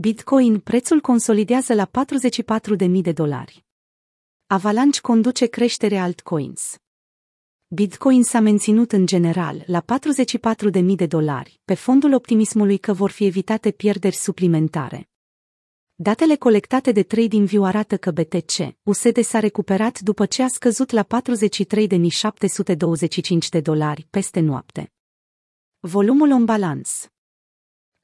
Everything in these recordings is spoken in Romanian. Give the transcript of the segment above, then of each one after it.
Bitcoin, prețul consolidează la 44.000 de dolari. Avalanche conduce creșterea altcoins. Bitcoin s-a menținut în general la 44.000 de dolari, pe fondul optimismului că vor fi evitate pierderi suplimentare. Datele colectate de TradingView arată că BTC, USD s-a recuperat după ce a scăzut la 43.725 de dolari peste noapte. Volumul în balans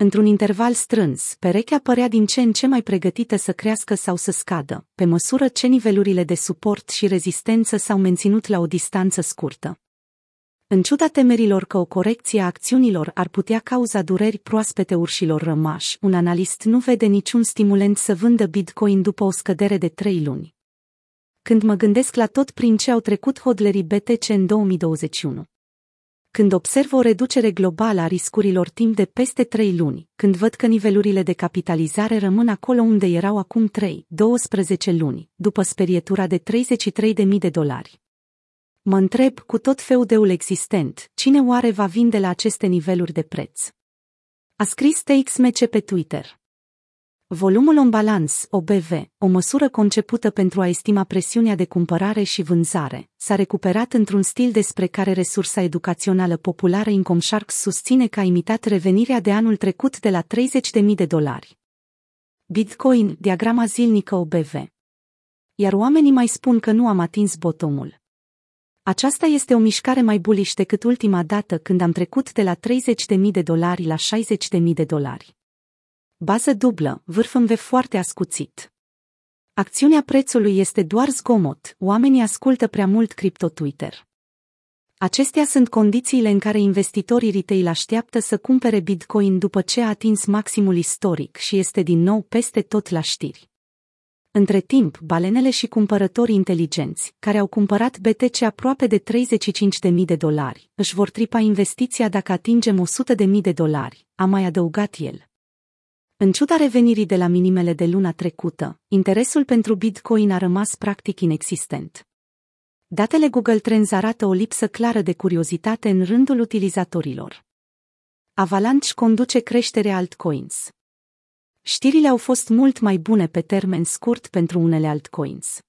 Într-un interval strâns, perechea părea din ce în ce mai pregătită să crească sau să scadă, pe măsură ce nivelurile de suport și rezistență s-au menținut la o distanță scurtă. În ciuda temerilor că o corecție a acțiunilor ar putea cauza dureri proaspete urșilor rămași, un analist nu vede niciun stimulent să vândă Bitcoin după o scădere de trei luni. Când mă gândesc la tot prin ce au trecut hodlerii BTC în 2021 când observ o reducere globală a riscurilor timp de peste 3 luni, când văd că nivelurile de capitalizare rămân acolo unde erau acum 3-12 luni, după sperietura de 33.000 de dolari. Mă întreb, cu tot feudeul existent, cine oare va vinde la aceste niveluri de preț? A scris TXMC pe Twitter. Volumul în balans, OBV, o măsură concepută pentru a estima presiunea de cumpărare și vânzare, s-a recuperat într-un stil despre care resursa educațională populară Income Sharks susține că a imitat revenirea de anul trecut de la 30.000 de dolari. Bitcoin, diagrama zilnică OBV. Iar oamenii mai spun că nu am atins botomul. Aceasta este o mișcare mai bullish decât ultima dată când am trecut de la 30.000 de dolari la 60.000 de dolari. Bază dublă, vârf în V foarte ascuțit. Acțiunea prețului este doar zgomot, oamenii ascultă prea mult cripto Twitter. Acestea sunt condițiile în care investitorii retail așteaptă să cumpere Bitcoin după ce a atins maximul istoric și este din nou peste tot la știri. Între timp, balenele și cumpărătorii inteligenți, care au cumpărat BTC aproape de 35.000 de dolari, își vor tripa investiția dacă atingem 100.000 de dolari, a mai adăugat el. În ciuda revenirii de la minimele de luna trecută, interesul pentru Bitcoin a rămas practic inexistent. Datele Google Trends arată o lipsă clară de curiozitate în rândul utilizatorilor. Avalanche conduce creșterea altcoins. Știrile au fost mult mai bune pe termen scurt pentru unele altcoins.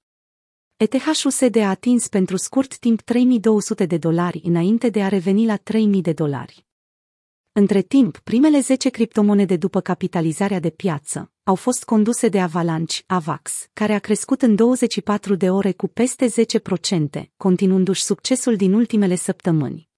ETH-USD a atins pentru scurt timp 3200 de dolari înainte de a reveni la 3000 de dolari. Între timp, primele 10 criptomonede după capitalizarea de piață au fost conduse de Avalanche, Avax, care a crescut în 24 de ore cu peste 10%, continuându-și succesul din ultimele săptămâni.